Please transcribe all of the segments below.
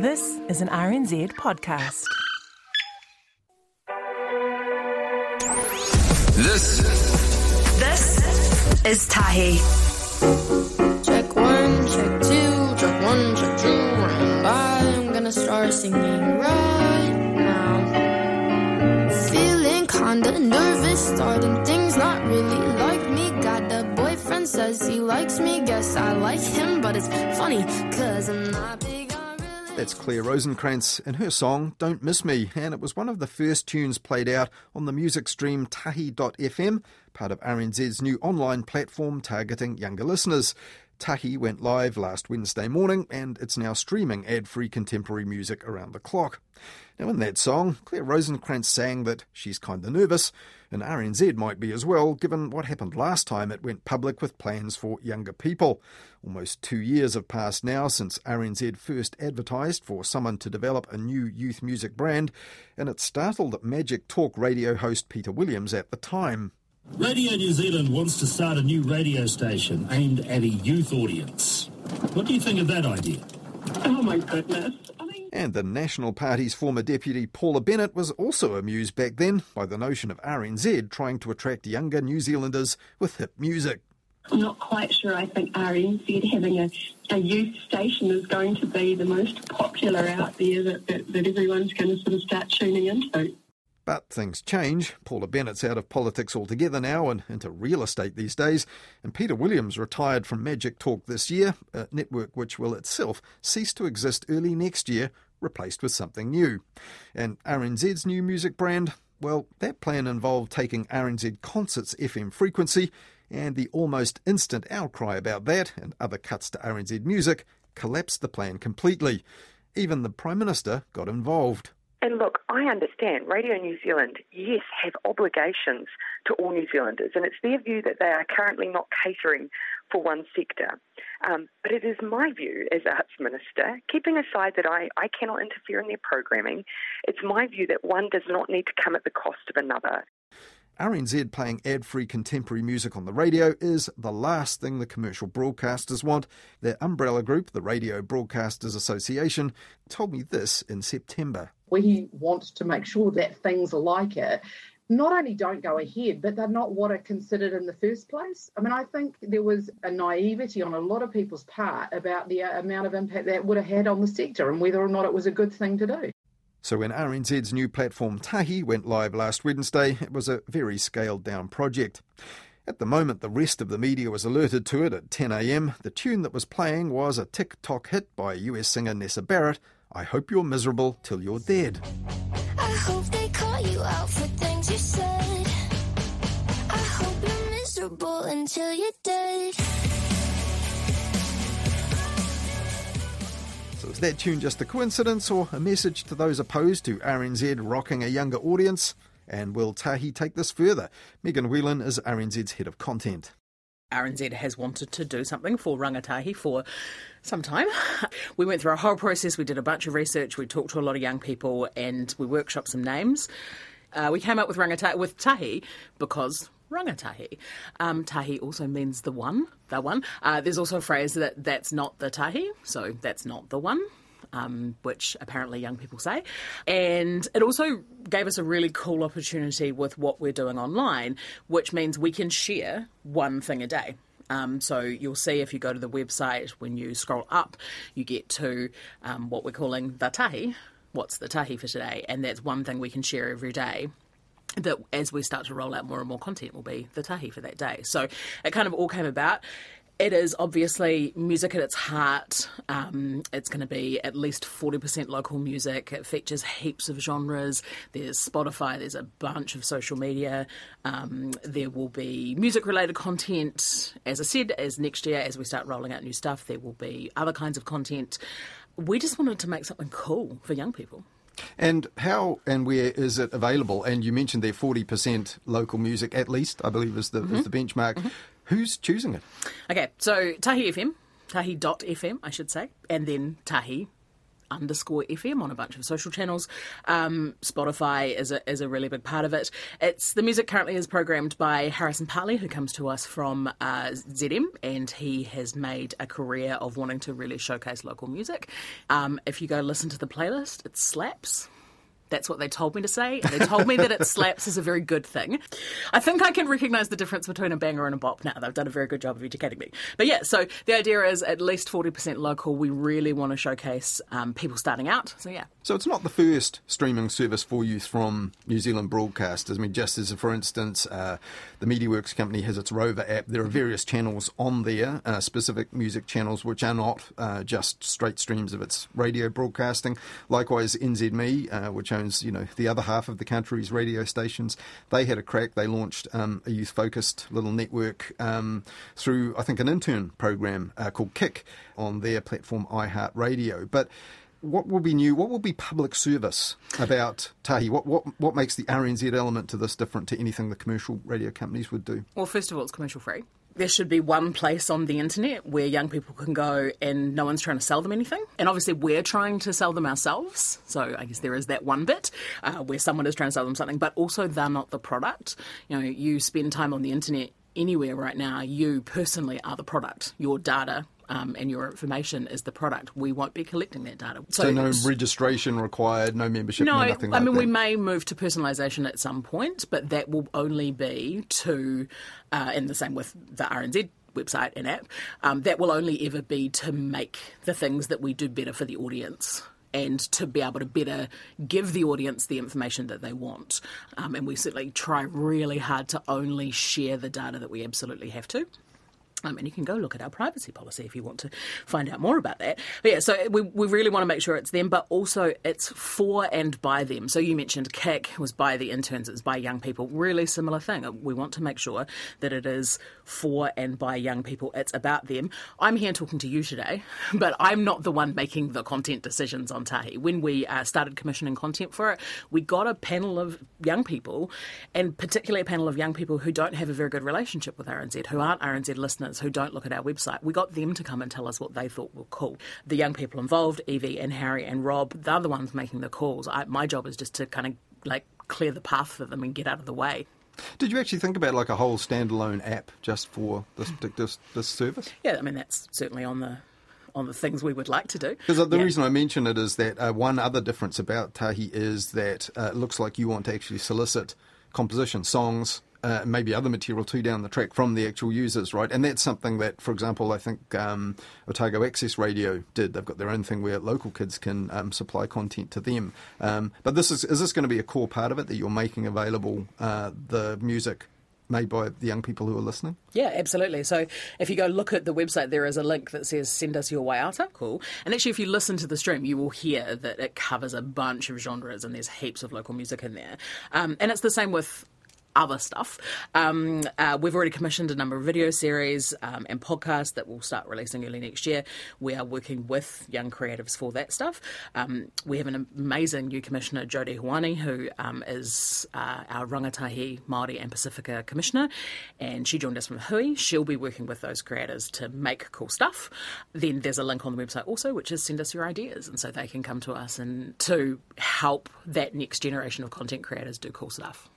This is an RNZ podcast. This This is Tahi. Check one, check two, check one, check two, and I'm gonna start singing right now. Feeling kinda nervous, starting things not really like me. Got a boyfriend, says he likes me, guess I like him, but it's funny, cause I'm not big on really. That's Claire Rosinkranz and her song Don't Miss Me, and it was one of the first tunes played out on the music stream Tahi.fm, part of RNZ's new online platform targeting younger listeners. Tahi went live last Wednesday morning and it's now streaming ad free contemporary music around the clock. Now, in that song, Claire Rosinkranz sang that she's kinda nervous, and RNZ might be as well, given what happened last time it went public with plans for younger people. Almost two years have passed now since RNZ first advertised for someone to develop a new youth music brand, and it startled Magic Talk radio host Peter Williams at the time. Radio New Zealand wants to start a new radio station aimed at a youth audience. What do you think of that idea? Oh my goodness. I mean, And the National Party's former deputy Paula Bennett was also amused back then by the notion of RNZ trying to attract younger New Zealanders with hip music. I'm not quite sure. I think RNZ having a, a youth station is going to be the most popular out there that, that, that everyone's going to sort of start tuning into. But things change. Paula Bennett's out of politics altogether now and into real estate these days. And Peter Williams retired from Magic Talk this year, a network which will itself cease to exist early next year, replaced with something new. And RNZ's new music brand, well, that plan involved taking RNZ Concerts FM frequency, and the almost instant outcry about that and other cuts to RNZ music collapsed the plan completely. Even the Prime Minister got involved. And look, I understand Radio New Zealand, yes, have obligations to all New Zealanders, and it's their view that they are currently not catering for one sector. Um, but it is my view as Arts Minister, keeping aside that I, I cannot interfere in their programming, it's my view that one does not need to come at the cost of another. RNZ playing ad free contemporary music on the radio is the last thing the commercial broadcasters want. Their umbrella group, the Radio Broadcasters Association, told me this in September. We want to make sure that things like it not only don't go ahead, but they're not what are considered in the first place. I mean, I think there was a naivety on a lot of people's part about the uh, amount of impact that would have had on the sector and whether or not it was a good thing to do. So when RNZ's new platform Tahi went live last Wednesday, it was a very scaled down project. At the moment, the rest of the media was alerted to it at 10am. The tune that was playing was a TikTok hit by US singer Nessa Barrett, I Hope You're Miserable Till You're Dead. I hope they call you out for things you said. I hope you're miserable until you're dead. So is that tune just a coincidence or a message to those opposed to RNZ rocking a younger audience? And will Tahi take this further? Megan Whelan is RNZ's head of content. RNZ has wanted to do something for Rangatahi for some time. We went through a whole process, we did a bunch of research, we talked to a lot of young people, and we workshopped some names. Uh, we came up with Rangatahi with Tahi because Rangatahi. Um, tahi also means the one, the one. Uh, there's also a phrase that that's not the Tahi, so that's not the one. Um, which apparently young people say. And it also gave us a really cool opportunity with what we're doing online, which means we can share one thing a day. Um, so you'll see if you go to the website, when you scroll up, you get to um, what we're calling the tahi. What's the tahi for today? And that's one thing we can share every day that as we start to roll out more and more content will be the tahi for that day. So it kind of all came about. It is obviously music at its heart. Um, it's going to be at least 40% local music. It features heaps of genres. There's Spotify, there's a bunch of social media. Um, there will be music related content. As I said, as next year, as we start rolling out new stuff, there will be other kinds of content. We just wanted to make something cool for young people. And how and where is it available? And you mentioned there 40% local music, at least, I believe, is the, is the benchmark. Who's choosing it? Okay, so Tahi FM, Tahi.fm, I should say, and then Tahi underscore FM on a bunch of social channels. Um, Spotify is a, is a really big part of it. It's The music currently is programmed by Harrison Parley, who comes to us from uh, ZM, and he has made a career of wanting to really showcase local music. Um, if you go listen to the playlist, it slaps. That's what they told me to say. And they told me that it slaps is a very good thing. I think I can recognise the difference between a banger and a bop now. They've done a very good job of educating me. But yeah, so the idea is at least 40% local. We really want to showcase um, people starting out. So yeah. So it's not the first streaming service for youth from New Zealand broadcasters. I mean, just as for instance, uh, the MediaWorks company has its Rova app. There are various channels on there, uh, specific music channels, which are not uh, just straight streams of its radio broadcasting. Likewise, NZME, uh, which owns you know the other half of the country's radio stations, they had a crack. They launched um, a youth-focused little network um, through, I think, an intern program uh, called Kick on their platform iHeartRadio. But what will be new? What will be public service about Tahi? What what what makes the RNZ element to this different to anything the commercial radio companies would do? Well, first of all, it's commercial free. There should be one place on the internet where young people can go and no one's trying to sell them anything. And obviously, we're trying to sell them ourselves. So I guess there is that one bit uh, where someone is trying to sell them something, but also they're not the product. You know, you spend time on the internet anywhere right now, you personally are the product. Your data um, and your information is the product. We won't be collecting that data. So, so no registration required, no membership, no, no nothing I like mean, that. we may move to personalisation at some point, but that will only be to, uh, and the same with the RNZ website and app, um, that will only ever be to make the things that we do better for the audience and to be able to better give the audience the information that they want. Um, and we certainly try really hard to only share the data that we absolutely have to. Um, and you can go look at our privacy policy if you want to find out more about that. But yeah, so we, we really want to make sure it's them, but also it's for and by them. So you mentioned Kick was by the interns, it's by young people. Really similar thing. We want to make sure that it is for and by young people. It's about them. I'm here talking to you today, but I'm not the one making the content decisions on Tahi. When we uh, started commissioning content for it, we got a panel of young people, and particularly a panel of young people who don't have a very good relationship with RNZ, who aren't RNZ listeners who don't look at our website. We got them to come and tell us what they thought were cool. The young people involved, Evie and Harry and Rob, they're the ones making the calls. I, my job is just to kind of like clear the path for them and get out of the way. Did you actually think about like a whole standalone app just for this this, this service? Yeah, I mean that's certainly on the on the things we would like to do. Because the yeah. reason I mention it is that uh, one other difference about Tahi is that uh, it looks like you want to actually solicit composition, songs, uh, maybe other material too down the track from the actual users, right? And that's something that, for example, I think um, Otago Access Radio did. They've got their own thing where local kids can um, supply content to them. Um, but this is is this going to be a core part of it that you're making available uh, the music made by the young people who are listening? Yeah, absolutely. So if you go look at the website, there is a link that says send us your waiata. Cool. And actually, if you listen to the stream, you will hear that it covers a bunch of genres and there's heaps of local music in there. Um, and it's the same with other stuff. Um, uh, we've already commissioned a number of video series um, and podcasts that will start releasing early next year. We are working with young creatives for that stuff. Um, we have an amazing new commissioner, Jodie Huani, who um, is uh, our Rangatahi, Māori and Pacifica commissioner, and she joined us from Hui. She'll be working with those creators to make cool stuff. Then there's a link on the website also, which is send us your ideas, and so they can come to us and to help that next generation of content creators do cool stuff.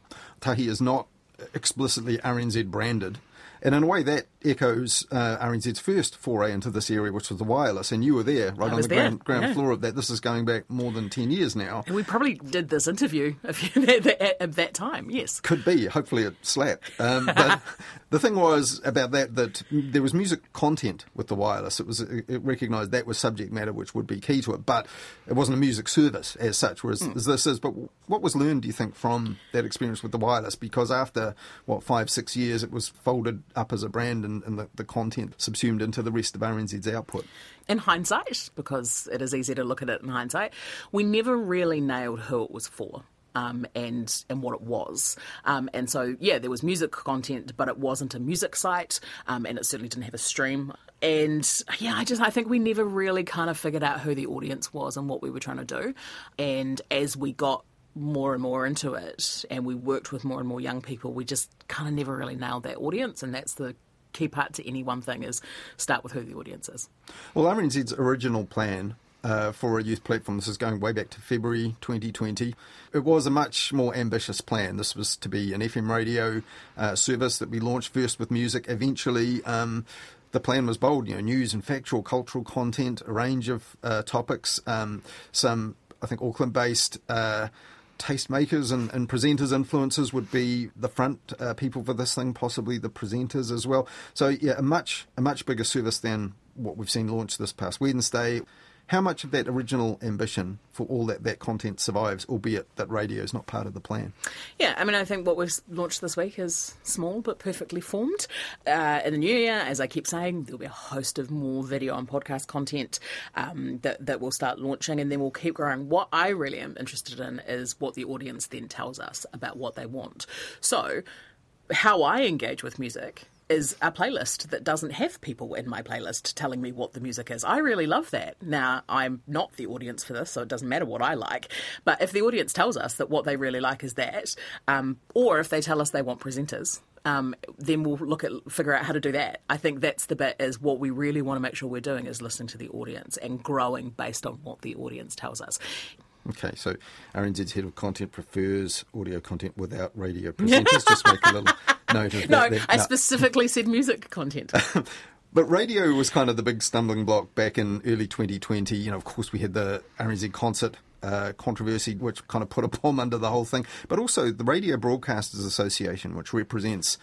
Tahi is not explicitly RNZ branded. And in a way, that echoes uh, RNZ's first foray into this area, which was the wireless. And you were there, right on the there. ground, ground yeah. floor of that. This is going back more than 10 years now. And we probably did this interview at, at that time, yes. Could be. Hopefully it slapped. Um, but the thing was about that, that there was music content with the wireless. It was it recognised that was subject matter which would be key to it, but it wasn't a music service as such, whereas as this is. But what was learned, do you think, from that experience with the wireless? Because after, what, five, six years, it was folded up as a brand and, and the, the content subsumed into the rest of RNZ's output. In hindsight, because it is easy to look at it in hindsight, we never really nailed who it was for. Um, and and what it was, um, and so yeah, there was music content, but it wasn't a music site, um, and it certainly didn't have a stream. And yeah, I just I think we never really kind of figured out who the audience was and what we were trying to do. And as we got more and more into it, and we worked with more and more young people, we just kind of never really nailed that audience, and that's the key part to any one thing is start with who the audience is. Well, RNZ's original plan uh, for a youth platform. This is going way back to February 2020. It was a much more ambitious plan. This was to be an FM radio uh, service that we launched first with music. Eventually, um, the plan was bold, you know, news and factual, cultural content, a range of uh, topics, um, some, I think, Auckland based. Uh, tastemakers and, and presenters, influencers would be the front uh, people for this thing, possibly the presenters as well. So yeah, a much a much bigger service than what we've seen launched this past Wednesday. How much of that original ambition for all that, that content survives, albeit that radio is not part of the plan? Yeah, I mean, I think what we've launched this week is small but perfectly formed. Uh, in the new year, as I keep saying, there'll be a host of more video and podcast content um, that, that we'll start launching and then we'll keep growing. What I really am interested in is what the audience then tells us about what they want. So, how I engage with music is a playlist that doesn't have people in my playlist telling me what the music is. I really love that. Now, I'm not the audience for this, so it doesn't matter what I like. But if the audience tells us that what they really like is that, um, or if they tell us they want presenters, um, then we'll look at figure out how to do that. I think that's the bit is what we really want to make sure we're doing is listening to the audience and growing based on what the audience tells us. Okay, so RNZ's head of content prefers audio content without radio presenters. Just make a little note of no, that. I specifically said music content. But radio was kind of the big stumbling block back in early 2020. You know, of course, we had the RNZ concert uh, controversy, which kind of put a bomb under the whole thing, but also the Radio Broadcasters Association, which represents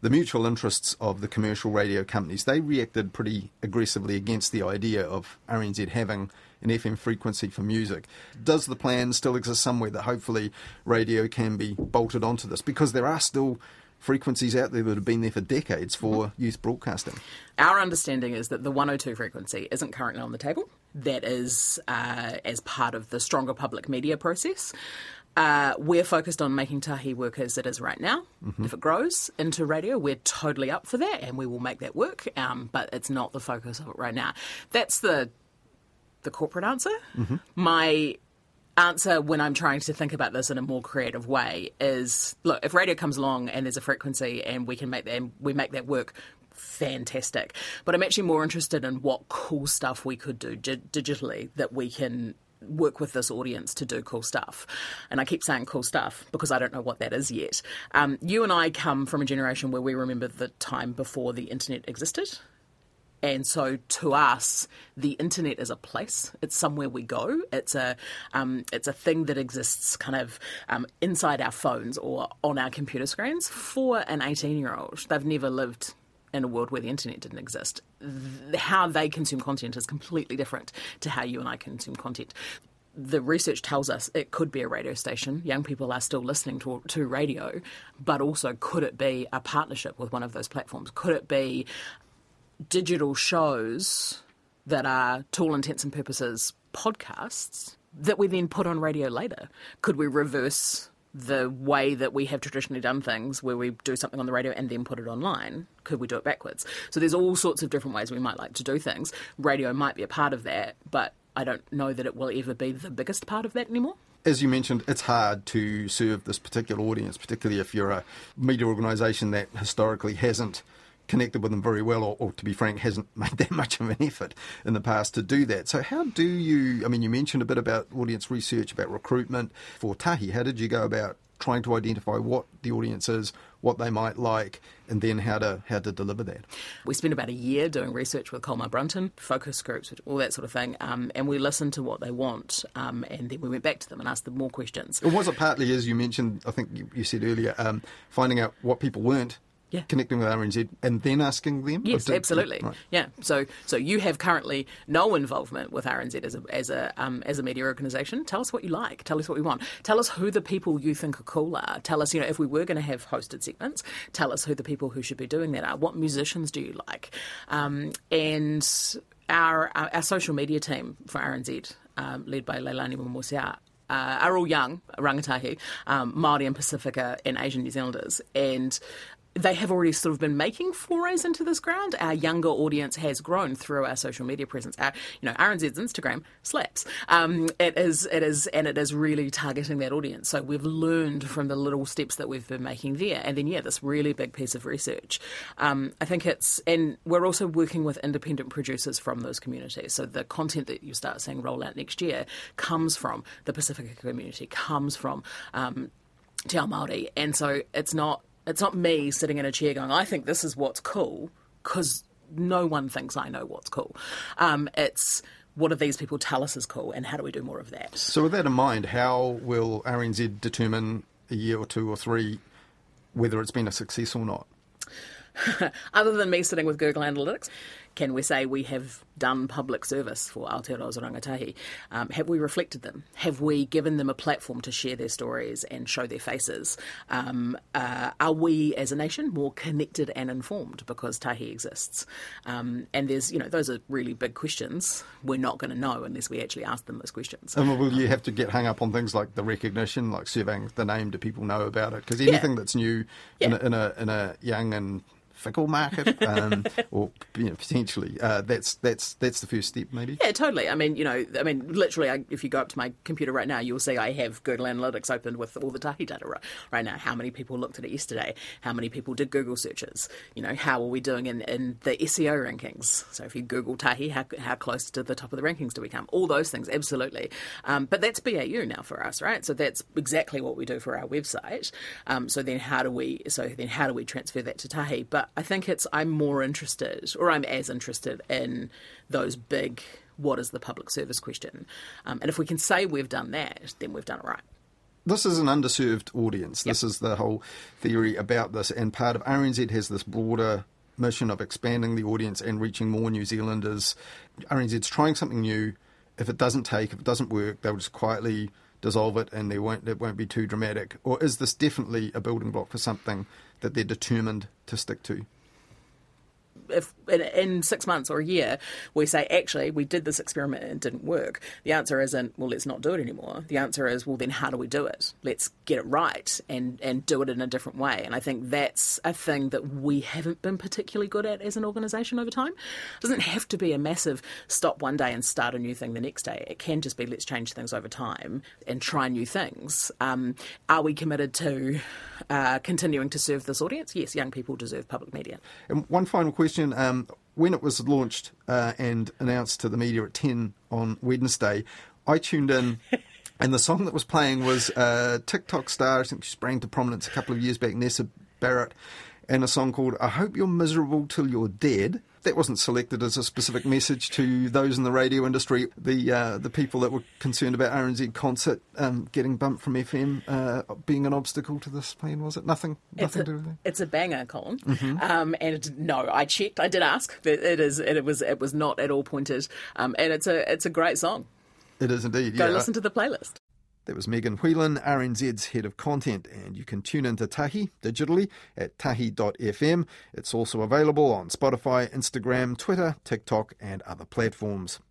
the mutual interests of the commercial radio companies. They reacted pretty aggressively against the idea of RNZ having an FM frequency for music. Does the plan still exist somewhere that hopefully radio can be bolted onto this? Because there are still frequencies out there that have been there for decades for mm-hmm. youth broadcasting. Our understanding is that the 102 frequency isn't currently on the table. That is uh, as part of the stronger public media process. Uh, we're focused on making Tahi work as it is right now. Mm-hmm. If it grows into radio, we're totally up for that and we will make that work, um, but it's not the focus of it right now. That's the the corporate answer. Mm-hmm. My answer when I'm trying to think about this in a more creative way is look, if radio comes along and there's a frequency and we can make that we make that work, fantastic. But I'm actually more interested in what cool stuff we could do di- digitally that we can work with this audience to do cool stuff. And I keep saying cool stuff because I don't know what that is yet. Um, you and I come from a generation where we remember the time before the internet existed. And so to us, the internet is a place. It's somewhere we go. It's a um, it's a thing that exists kind of um, inside our phones or on our computer screens. For an 18 year old, they've never lived in a world where the internet didn't exist. How they consume content is completely different to how you and I consume content the research tells us it could be a radio station. Young people are still listening to, to radio, but also could it be a partnership with one of those platforms? Could it be digital shows that are, to all intents and purposes, podcasts that we then put on radio later? Could we reverse the way that we have traditionally done things, where we do something on the radio and then put it online? Could we do it backwards? So there's all sorts of different ways we might like to do things. Radio might be a part of that, but I don't know that it will ever be the biggest part of that anymore as you mentioned, it's hard to serve this particular audience, particularly if you're a media organisation that historically hasn't connected with them very well, or, or, to be frank, hasn't made that much of an effort in the past to do that. So, how do you? I mean, you mentioned a bit about audience research, about recruitment for Tahi. How did you go about trying to identify what the audience is, what they might like, and then how to how to deliver that. We spent about a year doing research with Colmar Brunton, focus groups, all that sort of thing, um, and we listened to what they want, um, and then we went back to them and asked them more questions. And was it partly, as you mentioned, I think you, you said earlier, um, finding out what people weren't yeah. connecting with RNZ and then asking them? Yes, did, absolutely. Right. Yeah. So so you have currently no involvement with RNZ as a as a um, as a media organisation. Tell us what you like. Tell us what we want. Tell us who the people you think are cool are. Tell us, you know, if we were going to have hosted segments, tell us who the people who should be doing that are. What musicians do you like? Um, and our, our, our social media team for RNZ, um, led by Leilani Momoisea, uh, are all young rangatahi, um, Māori and Pacifica and Asian New Zealanders, and they have already sort of been making forays into this ground. Our younger audience has grown through our social media presence. Our, you know, RNZ's Instagram slaps. Um, it is, it is, and it is really targeting that audience. So we've learned from the little steps that we've been making there, and then yeah, this really big piece of research. Um, I think it's, and we're also working with independent producers from those communities. So the content that you start seeing roll out next year comes from the Pacifica community, comes from um, Te Ao Māori, and so it's not it's not me sitting in a chair going, I think this is what's cool, because no one thinks I know what's cool. Um, it's what do these people tell us is cool, and how do we do more of that? So, with that in mind, how will RNZ determine a year or two or three whether it's been a success or not? Other than me sitting with Google Analytics, can we say we have done public service for Aotearoa's Rangatahi? Um, have we reflected them? Have we given them a platform to share their stories and show their faces? Um, uh, are we, as a nation, more connected and informed because Tahi exists? Um, and there's, you know, those are really big questions. We're not going to know unless we actually ask them those questions. And will you have to get hung up on things like the recognition, like surveying the name? Do people know about it? Because anything yeah. that's new yeah. in, a, in, a, in a young and fickle market, um, or you know, potentially uh, that's that's that's the first step, maybe. Yeah, totally. I mean, you know, I mean, literally, I, if you go up to my computer right now, you'll see I have Google Analytics open with all the Tahi data right, right now. How many people looked at it yesterday? How many people did Google searches? You know, how are we doing in, in the SEO rankings? So if you Google Tahi, how, how close to the top of the rankings do we come? All those things, absolutely. Um, but that's BAU now for us, right? So that's exactly what we do for our website. Um, so then how do we? So then how do we transfer that to Tahi? But I think it's I'm more interested, or I'm as interested in those big what is the public service question. Um, and if we can say we've done that, then we've done it right. This is an underserved audience. Yep. This is the whole theory about this, and part of RNZ has this broader mission of expanding the audience and reaching more New Zealanders. RNZ's trying something new. If it doesn't take, if it doesn't work, they'll just quietly dissolve it and they won't it won't be too dramatic. Or is this definitely a building block for something that they're determined to stick to? If in, in, six months or a year we say actually we did this experiment and it didn't work, the answer isn't well let's not do it anymore. The answer is well then how do we do it? Let's get it right and and do it in a different way. And I think that's a thing that we haven't been particularly good at as an organisation over time. It doesn't have to be a massive stop one day and start a new thing the next day. It can just be let's change things over time and try new things. Um, are we committed to uh, continuing to serve this audience? Yes, young people deserve public media. And one final question question. Um, when it was launched uh, and announced to the media at 10 on Wednesday, I tuned in. And the song that was playing was uh, TikTok star, I think she sprang to prominence a couple of years back, Nessa Barrett, and a song called I Hope You're Miserable Till You're Dead that wasn't selected as a specific message to those in the radio industry. The uh, the people that were concerned about RNZ concert um, getting bumped from FM uh, being an obstacle to this plan, was it? Nothing. Nothing it's a, to do with it. It's a banger, Colin. Mm-hmm. Um, and no, I checked. I did ask, but it is. It was. It was not at all pointed. Um, and it's a. It's a great song. It is indeed. Go yeah. listen to the playlist. That was Megan Whelan, RNZ's head of content, and you can tune into Tahi digitally at tahi.fm. It's also available on Spotify, Instagram, Twitter, TikTok, and other platforms.